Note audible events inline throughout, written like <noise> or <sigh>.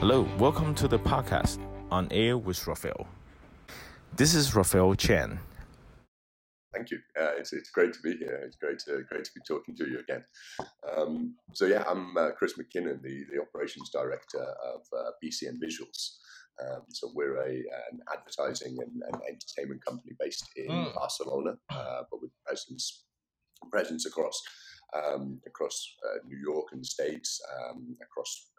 Hello, welcome to the podcast on air with Raphael. This is Raphael Chen. Thank you. Uh, it's, it's great to be here. It's great to great to be talking to you again. Um, so yeah, I'm uh, Chris McKinnon, the, the operations director of uh, BCN Visuals. Um, so we're a an advertising and, and entertainment company based in Mm. Barcelona, uh, but with presence presence across um, across uh, New York and the States, um, across you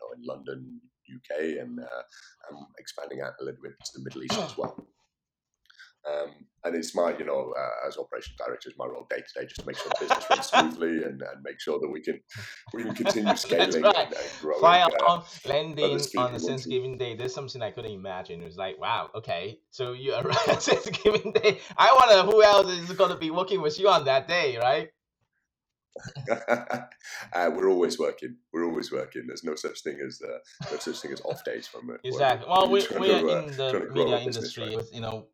know in London, UK, and uh, I'm expanding out a little bit to the Middle East as <gasps> well. Um, and it's my, you know, uh, as operations director, it's my role day to day just to make sure the business runs smoothly <laughs> and, and make sure that we can we can continue scaling right. and, and growing. Fly uh, on landing on the. Thanksgiving Day. There's something I couldn't imagine. It was like, wow, okay, so you arrive at <laughs> Thanksgiving Day. I wonder who else is going to be working with you on that day, right? <laughs> uh, we're always working. We're always working. There's no such thing as uh, no such thing as off days from it. Exactly. Well, we, we to, are uh, in the media industry right? with, you know,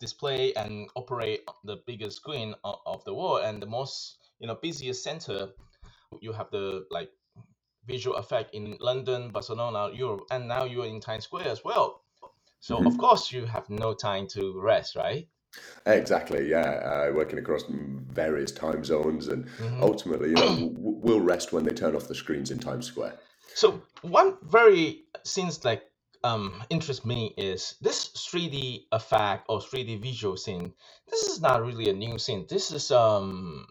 display and operate the biggest screen of, of the world and the most, you know, busiest center. You have the like visual effect in London, Barcelona, Europe, and now you are in Times Square as well. So of Mhm. course you have no time to rest, right? Exactly. Yeah, uh, working across various time zones, and Mhm. ultimately, you know, w- we'll rest when they turn off the screens in Times Square. So one very seems like um interests me is this 3D effect or 3D visual scene. This is not really a new scene. This is um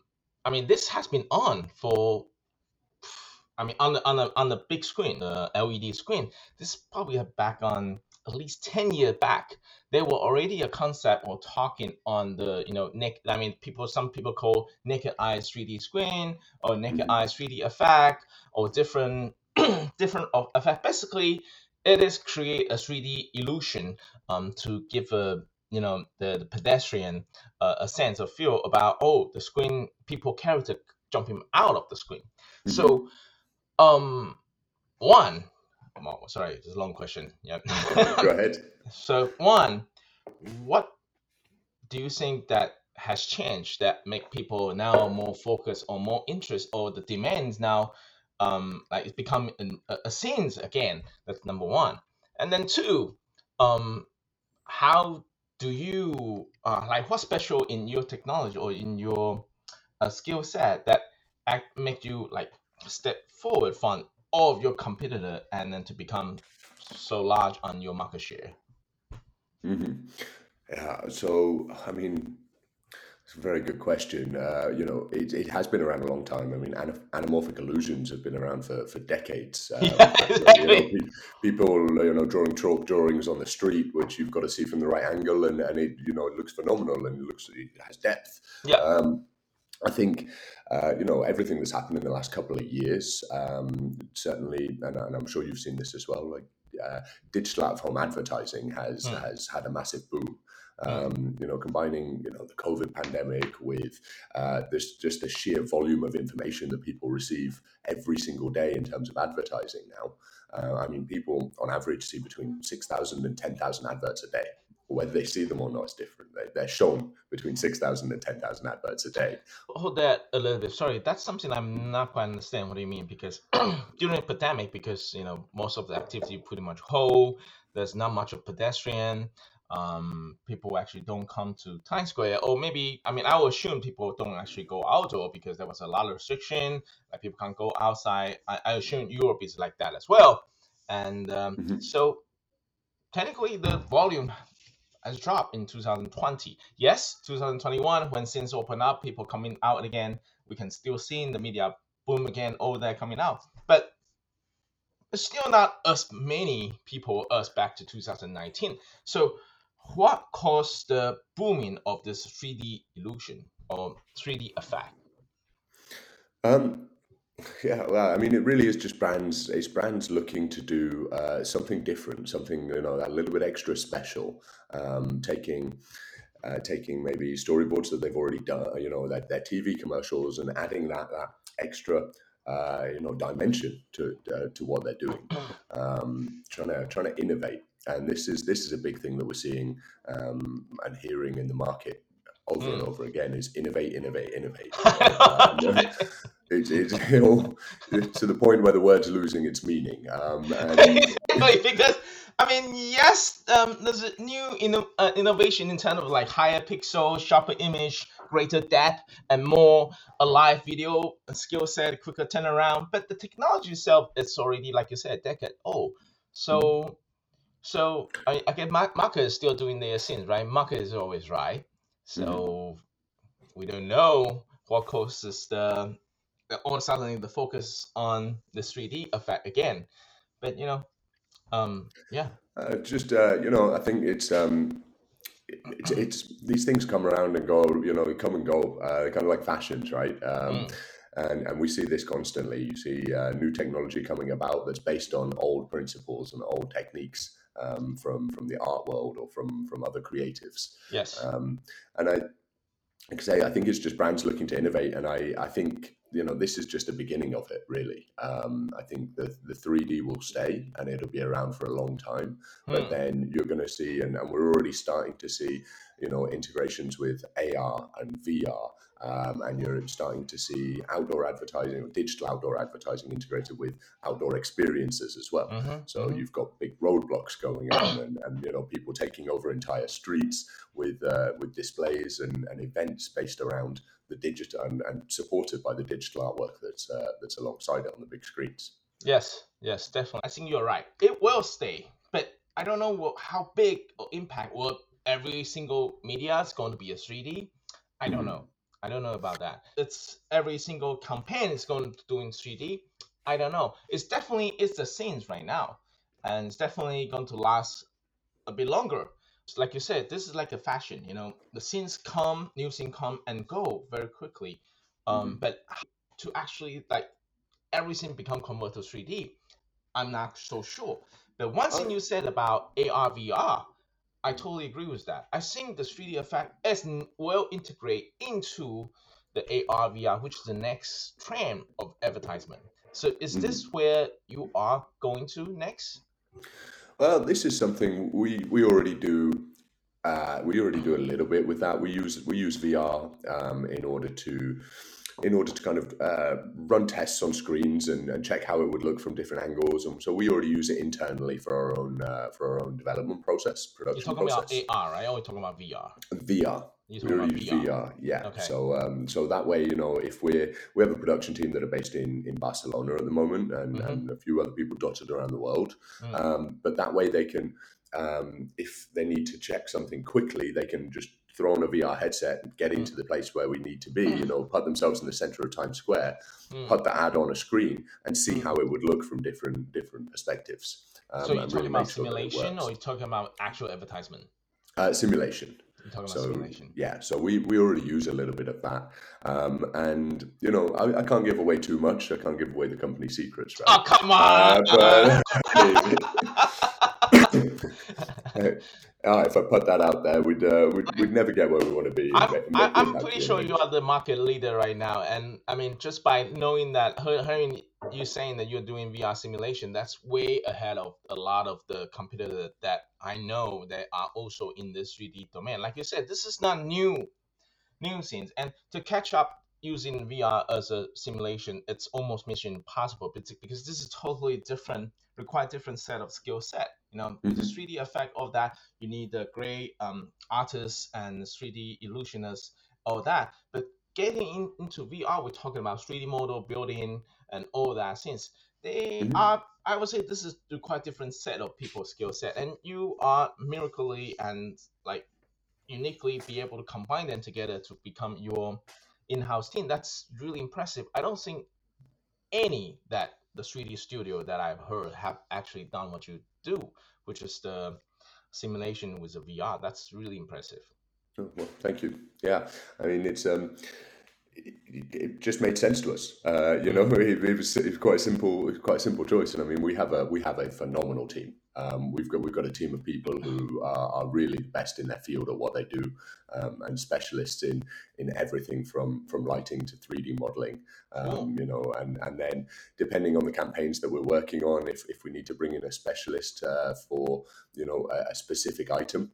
I mean this has been on for I mean on the on the on the big screen, the LED screen. This probably back on at least 10 years back. There were already a concept or talking on the you know naked I mean people some people call naked eyes 3D screen or naked Mhm. eye 3D effect or different <clears throat> different of effect. Basically, it is create a 3D illusion um, to give a you know the, the pedestrian uh, a sense of feel about oh the screen people character jumping out of the screen. So um one well, sorry it's a long question. Yeah. <laughs> Go ahead. so one what do you think that has changed that make people now more focused or more interest or the demands now um like it's become an, a, a scenes again? That's number one. And then two um how do you uh, like what's special in your technology or in your uh, skill set that act, make you like step forward from all of your competitor and then to become so large on your market share hmm Yeah. So, I mean, it's a very good question. Uh, you know, it, it has been around a long time. I mean, ana- anamorphic illusions have been around for, for decades. <laughs> Um, Yeah, you know, pe- people, you know, drawing chalk drawings on the street, which you've got to see from the right angle, and, and it, you know, it looks phenomenal and it looks it has depth. Yeah. Um, I think, uh, you know, everything that's happened in the last couple of years, um, certainly, and, and I'm sure you've seen this as well. Like uh, digital out-of-home advertising has Mm. has had a massive boom. Mm. Um, you know, combining you know the COVID pandemic with uh, this just the sheer volume of information that people receive every single day in terms of advertising now. Uh, I mean, people on average see between 6,000 and 10,000 adverts a day. Whether they see them or not is different. They, they're shown between 6,000 and 10,000 adverts a day. hold that a little bit. Sorry, that's something I'm not quite understand. What do you mean? Because <clears throat> during the pandemic, because you know most of the activity pretty much hold. There's not much of pedestrian. Um, people actually don't come to Times Square, or maybe I mean I would assume people don't actually go outdoor because there was a lot of restriction. Like people can't go outside. I, I assume Europe is like that as well. And um, Mhm. so technically the volume has dropped in 2020. Yes, 2021 when things open up, people coming out again, we can still see in the media boom again, all that coming out. But still not as many people as back to 2019. So what caused the booming of this 3D illusion or 3D effect? Um, <laughs> yeah, well, I mean, it really is just brands. It's brands looking to do uh, something different, something you know, a little bit extra special. Um, taking, uh, taking maybe storyboards that they've already done, you know, that their TV commercials, and adding that that extra, uh, you know, dimension to uh, to what they're doing. Um, trying to trying to innovate, and this is this is a big thing that we're seeing um, and hearing in the market over and Mm. over again is innovate, innovate, innovate. <laughs> Okay. it's, it's <laughs> you know, to the point where the word's losing its meaning. Um, and <laughs> because I mean, yes, um, there's a new inno- uh, innovation in terms of like higher pixel, sharper image, greater depth, and more alive video skill set, quicker turnaround. But the technology itself is already, like you said, a decade old. So, so I, I guess Mar- market is still doing their things, right? Market is always right. So we don't know what causes the, the all of a sudden the focus on the 3D effect again. But you know, um, yeah, Uh, just uh, you know, I think it's um, it's, it's these things come around and go. You know, they come and go. Uh, they're kind of like fashions, right? Um, Mm. And and we see this constantly. You see uh, new technology coming about that's based on old principles and old techniques um, from from the art world or from from other creatives. yes, Um, and I, like I say, I think it's just brands looking to innovate, and I, I think you know this is just the beginning of it. Really, um, I think the the three D will stay, and it'll be around for a long time. But Hmm. then you're going to see, and, and we're already starting to see, you know, integrations with AR and VR. Um, and you're starting to see outdoor advertising or digital outdoor advertising integrated with outdoor experiences as well. Mhm, So mhm. you've got big roadblocks going on, and, and you know people taking over entire streets with uh, with displays and, and events based around the digital and, and supported by the digital artwork that's uh, that's alongside it on the big screens. yes, yes, definitely. I think you're right. It will stay, but I don't know what, how big or impact will every single media is going to be a 3D. I don't Mhm. know. I don't know about that. It's every single campaign is going to do in 3D. I don't know. It's definitely it's the scenes right now, and it's definitely going to last a bit longer. Like you said, this is like a fashion. You know, the scenes come, new scene come and go very quickly. Um, but to actually like everything become converted to 3D, I'm not so sure. But one thing Oh. you said about AR VR, I totally agree with that. I think the 3D effect is well integrate into the AR VR, which is the next trend of advertisement. So is this where you are going to next? Well, this is something we we already do. Uh, we already do a little bit with that. We use we use VR um, in order to in order to kind of uh, run tests on screens and, and check how it would look from different angles. And so we already use it internally for our own uh, for our own development process, production You're talking process. about AR, right? Or talking about VR? VR. You're talking about VR. VR, yeah. Okay. So, um, so that way, you know, if we're we have a production team that are based in in Barcelona at the moment, and, Mhm. and a few other people dotted around the world. Mm. Um, but that way, they can, um, if they need to check something quickly, they can just throw on a VR headset and get into the place where we need to be. You know, put themselves in the center of Times Square, Mm. put the ad on a screen, and see Mm. how it would look from different different perspectives. Um, so you're talking really about make sure simulation, or you're talking about actual advertisement? uh, simulation? Talking about So simulation. yeah, so we, we already use a little bit of that, um, and you know I, I can't give away too much. I can't give away the company secrets, right? Oh come Uh, on! but <laughs> <laughs> <laughs> uh, if I put that out there, we'd uh, we'd, we'd never get where we want to be. I'm, Make- I- make the I'm pretty sure you are the market leader right now, and I mean, just by knowing that, hearing you saying that you're doing VR simulation, that's way ahead of a lot of the competitors that I know that are also in this 3D domain. Like you said, this is not new, new things, and to catch up using VR as a simulation, it's almost mission impossible because because this is totally different, require different set of skill set. You know, the Mhm. 3D effect of that, you need the great um, artists and 3D illusionists, all that. But getting in, into VR, we're talking about 3D model building and all that since They Mhm. are, I would say, this is the quite different set of people's skill set, and you are miraculously and like uniquely be able to combine them together to become your in-house team. That's really impressive. I don't think any that the 3D studio that I've heard have actually done what you do, which is the simulation with the VR. That's really impressive. Oh, well, thank you. Yeah, I mean it's um, it, it just made sense to us. Uh, you know, <laughs> it, it, was, it was quite a simple, quite a simple choice. And I mean, we have a we have a phenomenal team. Um, we've got we've got a team of people who are, are really the best in their field at what they do, um, and specialists in in everything from from lighting to three D modeling. Um. You know, and and then depending on the campaigns that we're working on, if if we need to bring in a specialist uh, for you know a, a specific item,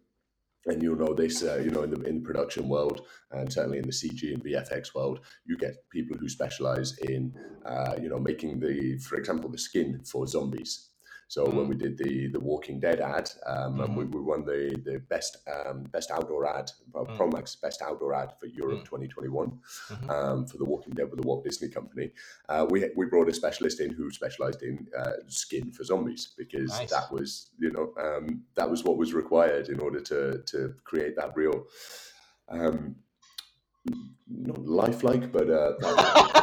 and you'll know this, uh, you know, in the in the production world, and certainly in the CG and VFX world, you get people who specialize in, uh, you know, making the, for example, the skin for zombies. So when we did the the Walking Dead ad, um, and we, we won the the best um, best outdoor ad, well, Promax best outdoor ad for Europe 2021 um, for the Walking Dead with the Walt Disney Company. Uh, we we brought a specialist in who specialised in uh, skin for zombies because Nice. that was you know um, that was what was required in order to to create that real. Um, not lifelike, but uh, <laughs>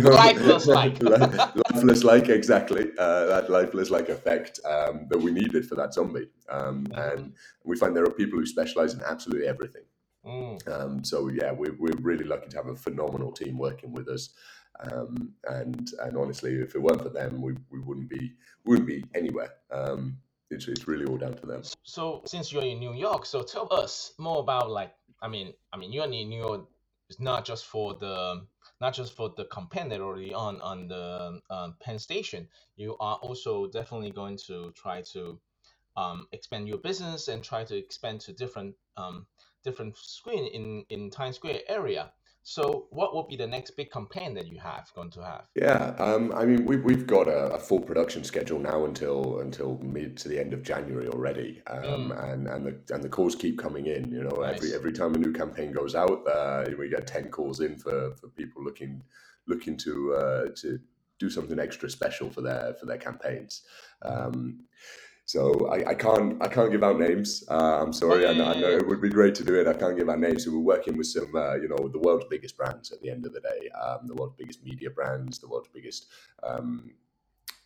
Lifeless like. <laughs> lifeless like exactly uh, that lifeless like effect um, that we needed for that zombie. Um, and we find there are people who specialize in absolutely everything. Mm. Um, so yeah, we're, we're really lucky to have a phenomenal team working with us. Um, and and honestly, if it weren't for them, we, we wouldn't be wouldn't be anywhere. Um, it's, it's really all down to them. So since you're in New York, so tell us more about like I mean I mean you're in New It's not just for the not just for the campaign that already on on the um, Penn Station. You are also definitely going to try to um, expand your business and try to expand to different um, different screen in in Times Square area. So what will be the next big campaign that you have going to have? Yeah, um, I mean we've we've got a, a full production schedule now until until mid to the end of January already, um, and and the and the calls keep coming in. You know, every Nice. every time a new campaign goes out, uh, we get ten calls in for, for people looking looking to uh, to do something extra special for their for their campaigns. Um, so I, I can't I can't give out names. Uh, I'm sorry. I, I know it would be great to do it. I can't give out names. So we're working with some uh, you know the world's biggest brands at the end of the day. Um, the world's biggest media brands, the world's biggest um,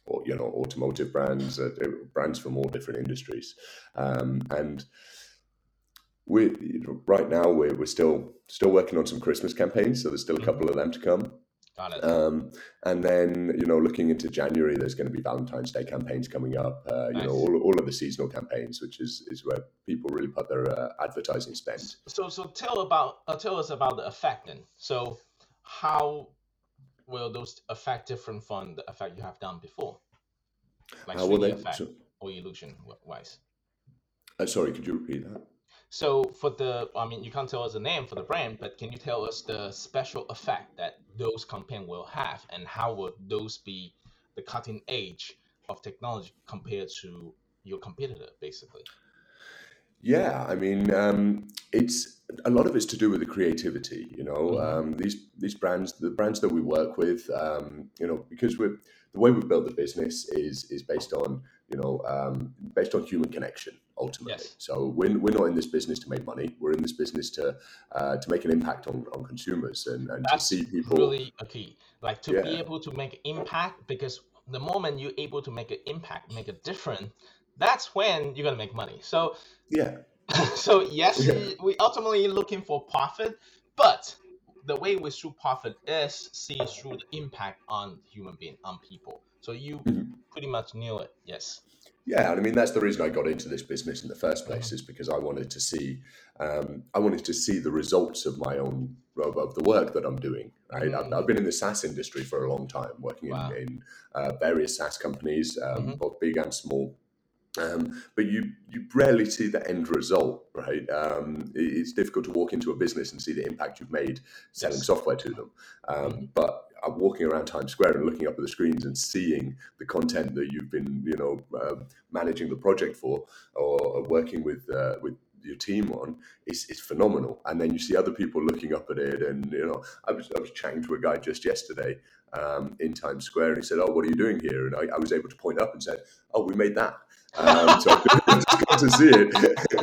or you know automotive brands, uh, brands from all different industries, um, and we you know, right now we're, we're still still working on some Christmas campaigns. So there's still a couple of them to come. Um, and then, you know, looking into January, there's going to be Valentine's Day campaigns coming up. Uh, you Nice. know, all, all of the seasonal campaigns, which is is where people really put their uh, advertising spend. So so tell about uh, tell us about the effect then. So how will those affect different from the effect you have done before, like How will they? effect So, or illusion wise? uh, sorry, could you repeat that? So for the, I mean, you can't tell us the name for the brand, but can you tell us the special effect that those campaign will have, and how would those be the cutting edge of technology compared to your competitor, basically? Yeah, I mean, um, it's a lot of it's to do with the creativity. You know, Mhm. um, these these brands, the brands that we work with, um, you know, because we're the way we've built the business is is based on you know um, based on human connection ultimately. Yes. So we're, we're not in this business to make money. We're in this business to uh, to make an impact on, on consumers and, and to That's see people. really a key. Like to be able to make impact, because the moment you're able to make an impact, make a difference, that's when you're gonna make money. So yeah, <laughs> so yes, Yeah. we- we ultimately looking for profit, but the way we through profit is see through the impact on human being, on people. So you Mhm. pretty much knew it. Yes. Yeah, and I mean that's the reason I got into this business in the first Mm-hmm. place is because I wanted to see, um, I wanted to see the results of my own of, of the work that I'm doing. Right, I've, I've been in the SaaS industry for a long time, working Wow. in, in uh, various SaaS companies, um, Mhm. both big and small. Um, but you you rarely see the end result, right? Um, it- it's difficult to walk into a business and see the impact you've made selling Yes. software to them. Um, Mhm. But I'm walking around Times Square and looking up at the screens and seeing the content that you've been, you know, um, managing the project for or working with uh, with your team on is, is phenomenal. And then you see other people looking up at it, and you know, I was I was chatting to a guy just yesterday um, in Times Square, and he said, "Oh, what are you doing here?" And I, I was able to point up and said, "Oh, we made that." Um, so I just got to see it,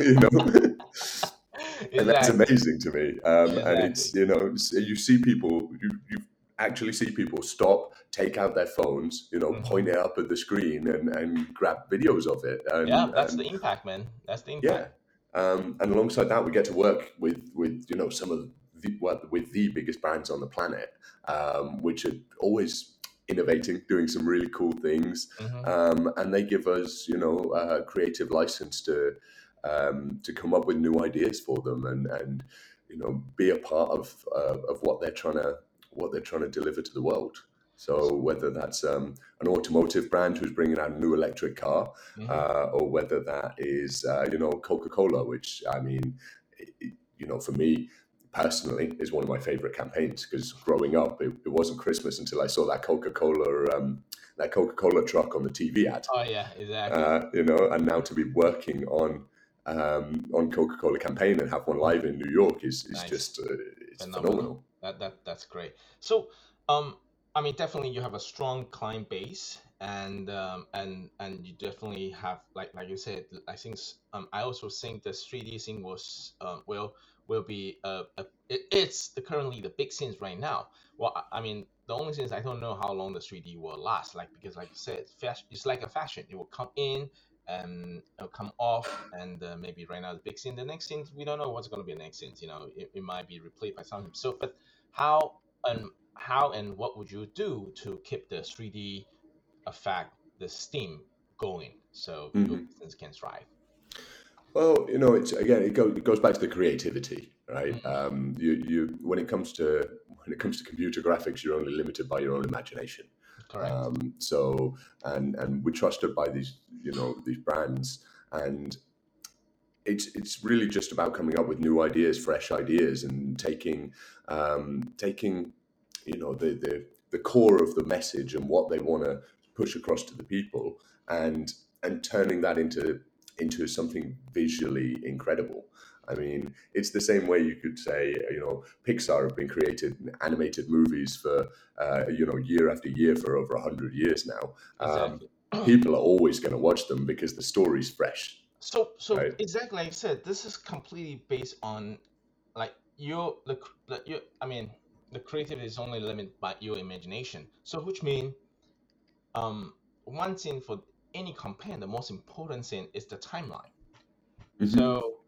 <laughs> you know. and that's amazing to me. Um, And it's you know you see people you you actually see people stop, take out their phones, you know, Mhm. point it up at the screen and and grab videos of it. And, Yeah, that's and- the impact, man. That's the impact. yeah. Um, and alongside that, we get to work with with you know some of the well, with the biggest brands on the planet, um, which are always innovating, doing some really cool things Mhm. um, and they give us, you know, a creative license to um, to come up with new ideas for them and and you know be a part of uh, of what they're trying to what they're trying to deliver to the world. So whether that's um, an automotive brand who's bringing out a new electric car, Mhm. uh, or whether that is uh, you know Coca Cola, which I mean, it, you know, for me personally, is one of my favorite campaigns because growing up, it, it wasn't Christmas until I saw that Coca Cola um, that Coca Cola truck on the TV ad. Oh yeah, exactly. Uh, you know, and now to be working on um, on Coca Cola campaign and have one live in New York is is Nice. just uh, it's Phenomenal. phenomenal. That that that's great. So, um, I mean, definitely you have a strong client base, and um, and and you definitely have like like you said. I think um, I also think the 3D thing was um, will will be uh, a, it, it's the currently the big things right now. Well, I, I mean, the only thing is I don't know how long the 3D will last. Like because like you said, fashion it's like a fashion. It will come in and it'll come off, and uh, maybe right now the big thing. The next thing we don't know what's going to be the next thing. You know, it, it might be replaced by something. So, but how and how and what would you do to keep the 3D effect, the steam going, so your Mhm. business can thrive? Well, you know, it's again, it goes, it goes back to the creativity, right? Mhm. Um, you, you, when it comes to when it comes to computer graphics, you're only limited by your own imagination. Correct. Um, so, and and we're trusted by these, you know, these brands, and it's it's really just about coming up with new ideas, fresh ideas, and taking um, taking, you know, the the the core of the message and what they want to push across to the people, and and turning that into into something visually incredible. I mean, it's the same way you could say, you know, Pixar have been created animated movies for, uh, you know, year after year for over a hundred years now. Um, exactly. <clears throat> people are always going to watch them because the story's fresh. So, so Right. exactly like I said, this is completely based on like your the, your, I mean, the creativity is only limited by your imagination. So, which mean, um, one thing for any campaign, the most important thing is the timeline. Mhm. So,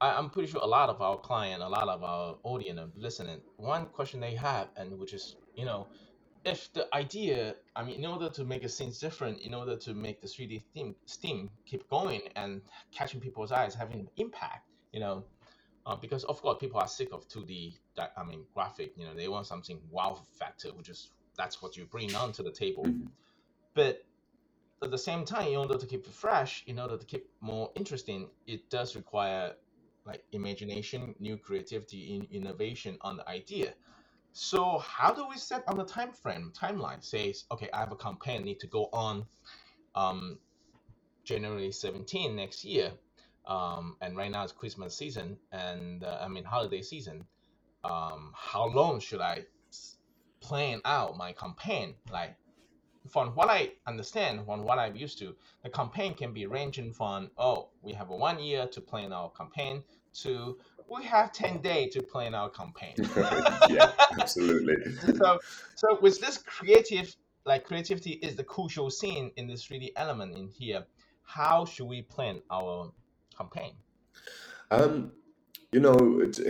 I, I'm pretty sure a lot of our client, a lot of our audience are listening. One question they have, and which is, you know, if the idea, I mean, in order to make the scenes different, in order to make the 3D theme, steam keep going and catching people's eyes, having impact, you know, uh, because of course people are sick of 2D, di- I mean, graphic, you know, they want something wow factor, which is that's what you bring onto the table. Mhm. But at the same time, in order to keep it fresh, in order to keep more interesting, it does require like imagination, new creativity, in innovation on the idea. So how do we set on the time frame timeline? Says okay, I have a campaign need to go on um, January 17 next year, um, and right now it's Christmas season, and uh, I mean holiday season. Um, how long should I plan out my campaign? Like from what I understand, from what I'm used to, the campaign can be ranging from oh, we have one year to plan our campaign to we have ten days to plan our campaign. <laughs> yeah, absolutely. <laughs> so, so with this creative, like creativity is the crucial scene in this 3D element in here. How should we plan our campaign? Um, you know, it's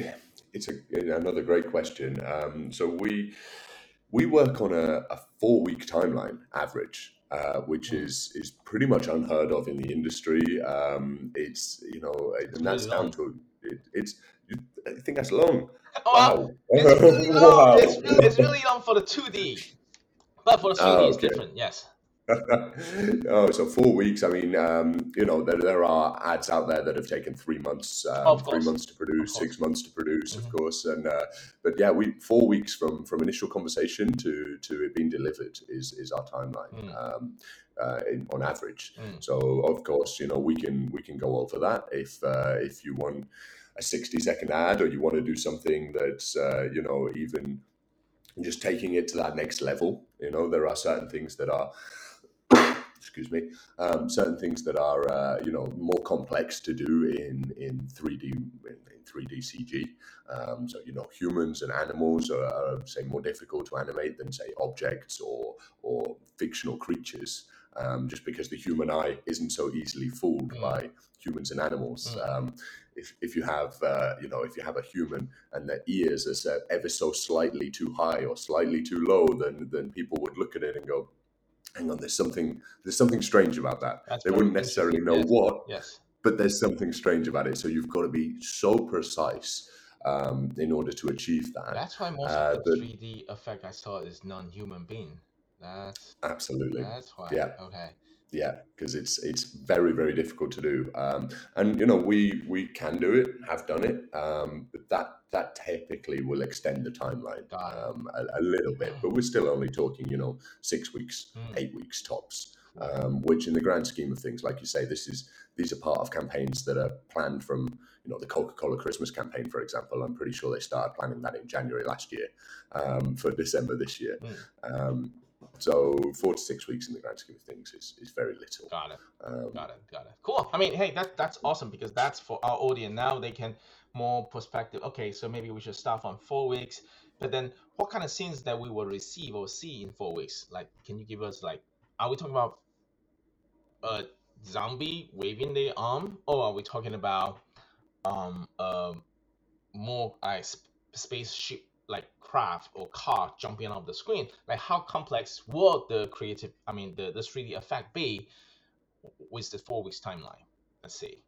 it's a, another great question. Um, so we we work on a, a four week timeline average, uh, which Mm. is is pretty much unheard of in the industry. Um, it's you know, It's and that's really down to it, it's. I think that's long. <laughs> Oh, Wow! it's really long. <laughs> wow! It's, really, it's really long for the 2D, but for the 3D Oh, it's different. Yes. <laughs> oh, so four weeks. I mean, um, you know, there, there are ads out there that have taken three months, um, Of three months to produce, six months to produce, of Mhm. course. And uh, but yeah, we four weeks from from initial conversation to to it being delivered is is our timeline Mm. um, uh, in, on average. Mm. So of course, you know, we can we can go over that if uh, if you want a sixty second ad or you want to do something that's uh, you know even just taking it to that next level. You know, there are certain things that are, excuse me, um, certain things that are, uh, you know, more complex to do in in three D in three D CG. Um, so you know, humans and animals are, are say more difficult to animate than say objects or or fictional creatures. Um, just because the human eye isn't so easily fooled Mm. by humans and animals. Mm. Um, if, if you have uh, you know if you have a human and their ears are set ever so slightly too high or slightly too low, then then people would look at it and go, "Hang on, there's something there's something strange about that." That's They wouldn't necessarily know interesting. what, Yes. but there's something strange about it. So you've got to be so precise um, in order to achieve that. That's why most Uh, of the but 3D effect I saw is non-human being. That's Absolutely. that's why. Yeah. Okay. Yeah, because it's it's very very difficult to do, um, and you know we we can do it, have done it, um, but that that typically will extend the timeline um, a, a little bit, but we're still only talking you know six weeks, Mm. eight weeks tops, um, which in the grand scheme of things, like you say, this is these are part of campaigns that are planned from you know the Coca Cola Christmas campaign, for example. I'm pretty sure they started planning that in January last year um, for December this year. Mm. So four to six weeks in the grand scheme of things is, is very little. Got it. Um, Got it. Got it. Cool. I mean, hey, that that's awesome because that's for our audience now. They can more perspective. Okay, so maybe we should start from four weeks. But then, what kind of scenes that we will receive or see in four weeks? Like, can you give us like, are we talking about a zombie waving their arm, or are we talking about um um more like sp- spaceship like craft or car jumping off the screen? Like, how complex will the creative? I mean, the the 3D effect be? with the four weeks timeline. Let's see.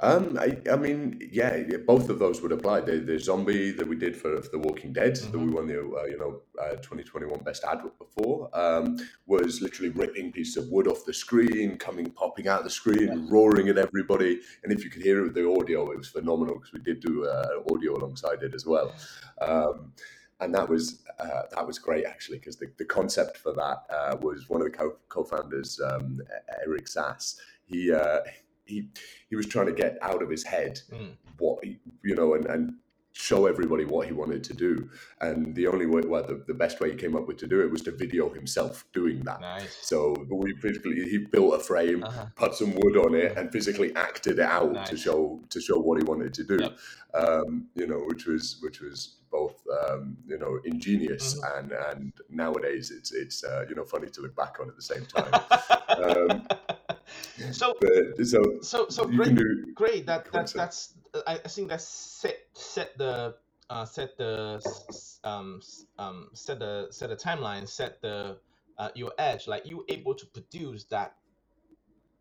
Um, I, I mean, yeah, yeah, both of those would apply. The, the zombie that we did for, for The Walking Dead, that we won the uh, you know uh, 2021 Best Advert for, um, was literally ripping pieces of wood off the screen, coming popping out the screen, roaring at everybody. And if you could hear it with the audio, it was phenomenal because we did do uh, audio alongside it as well. Um, and that was uh, that was great actually because the, the concept for that uh, was one of the co- co-founders, um, Eric Sass. He uh, he he was trying to get out of his head Mm. what he, you know and, and show everybody what he wanted to do and the only way well the, the best way he came up with to do it was to video himself doing that Nice. so we physically he built a frame Uh-huh. put some wood on it and physically acted it out to show to show what he wanted to do Yep. um, you know which was which was both um, you know ingenious Mm-hmm. and and nowadays it's it's uh, you know funny to look back on at the same time um, <laughs> so but so so so great do great that that that's I, I think that's set set the uh, set the um um set the set the timeline set the uh, your edge. Like you able to produce that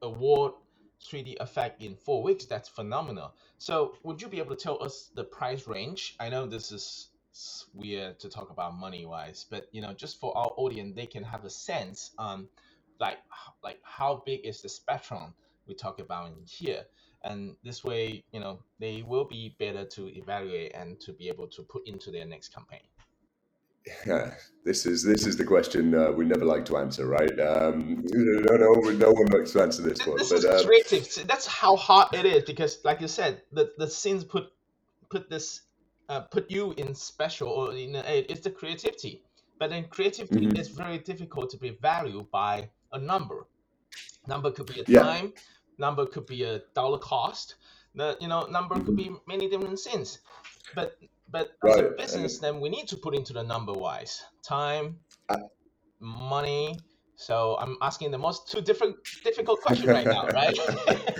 award 3D effect in four weeks. That's phenomenal. So would you be able to tell us the price range? I know this is weird to talk about money wise but you know just for our audience they can have a sense on like like how big is the spectrum we talk about in here and this way you know they will be better to evaluate and to be able to put into their next campaign Yeah, this is this is the question uh, we never like to answer, right? Um, no, no, no one likes to answer this Th- one. this But is um, creative that's how hard it is because like you said the the scenes put put this uh, put you in special or in a, it's the creativity but then creativity Mhm. is very difficult to be valued by a number number could be a Yeah. time number could be a dollar cost the you know number could be many different things but but as a. Business then we need to put into the number wise time money so i'm asking the most two different difficult question right now <laughs> right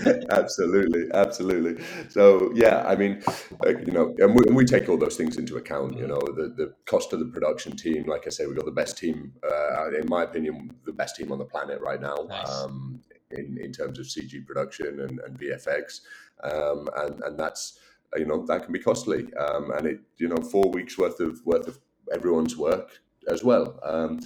<laughs> absolutely, absolutely. So yeah, I mean, uh, you know, and we, and we take all those things into account. You Mhm. know, the the cost of the production team. Like I say, we've got the best team, uh, in my opinion, the best team on the planet right now. Nice. Um, in, in terms of CG production and, and VFX, um, and and that's you know that can be costly, um, and it you know four weeks worth of worth of everyone's work as well. Um,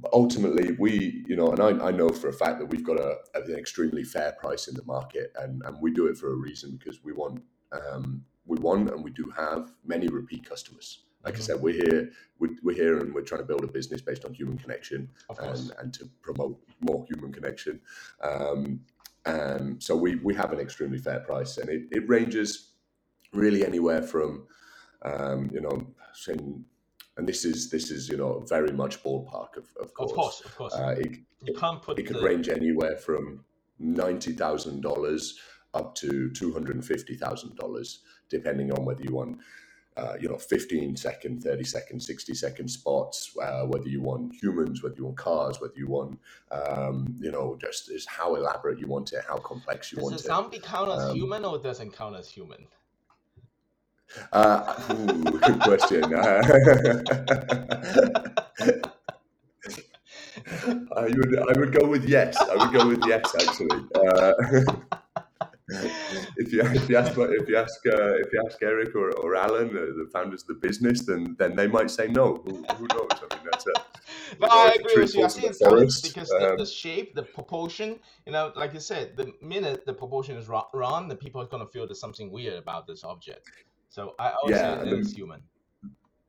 but ultimately, we, you know, and I, I know for a fact that we've got a, an extremely fair price in the market, and, and we do it for a reason because we want, um, we want, and we do have many repeat customers. Like I Mhm. said, we're here, we're, we're here, and we're trying to build a business based on human connection and, and to promote more human connection. Um, and so we, we have an extremely fair price, and it, it ranges really anywhere from, um, you know, saying, and this is this is you know very much ballpark of, of course. of course of course Uh, it, you can't put it could the, range anywhere from ninety thousand dollars up to two hundred and fifty thousand dollars, depending on whether you want, uh, you know, fifteen second, thirty second, sixty second spots, uh, whether you want humans, whether you want cars, whether you want, um, you know, just is how elaborate you want it, how complex you does want it. zombie count as Um, human or doesn't count as human Uh, ooh, good question. <laughs> I would I would go with yes. I would go with yes actually. Uh, <laughs> if you if you ask if you ask uh, if you ask Eric or, or Alan, uh, the founders of the business, then then they might say no. Who, who knows? I mean, that's a. But I agree with you. I see it's forest. because um, the, the, shape, the proportion, you know, like you said, the minute the proportion is wrong, the people are going to feel there's something weird about this object. So I always yeah, say it is human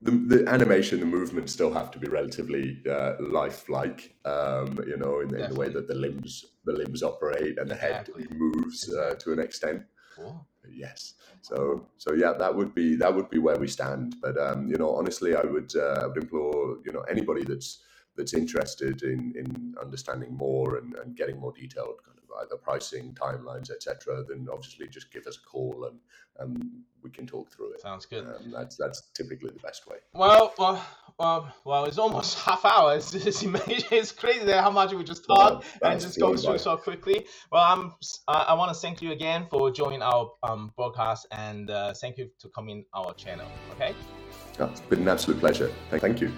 the, the animation, the movements still have to be relatively uh, lifelike, um, you know, in, in, the way that the limbs the limbs operate and exactly. the head moves uh, to an extent. Cool. Yes. So so yeah, that would be that would be where we stand. But um, you know, honestly, I would uh, I would implore you know anybody that's that's interested in in understanding more and, and getting more detailed kind of either pricing, timelines, etc., then obviously just give us a call and um, we can talk through it. Sounds good. Um, that's that's typically the best way. Well, well, well, well it's almost <laughs> half hour. It's, it's, it's crazy how much we just talked and just go through so quickly. Well, I'm I, I want to thank you again for joining our um, broadcast and uh, thank you to coming our channel. Okay. Oh, it's been an absolute pleasure. Thank, thank you.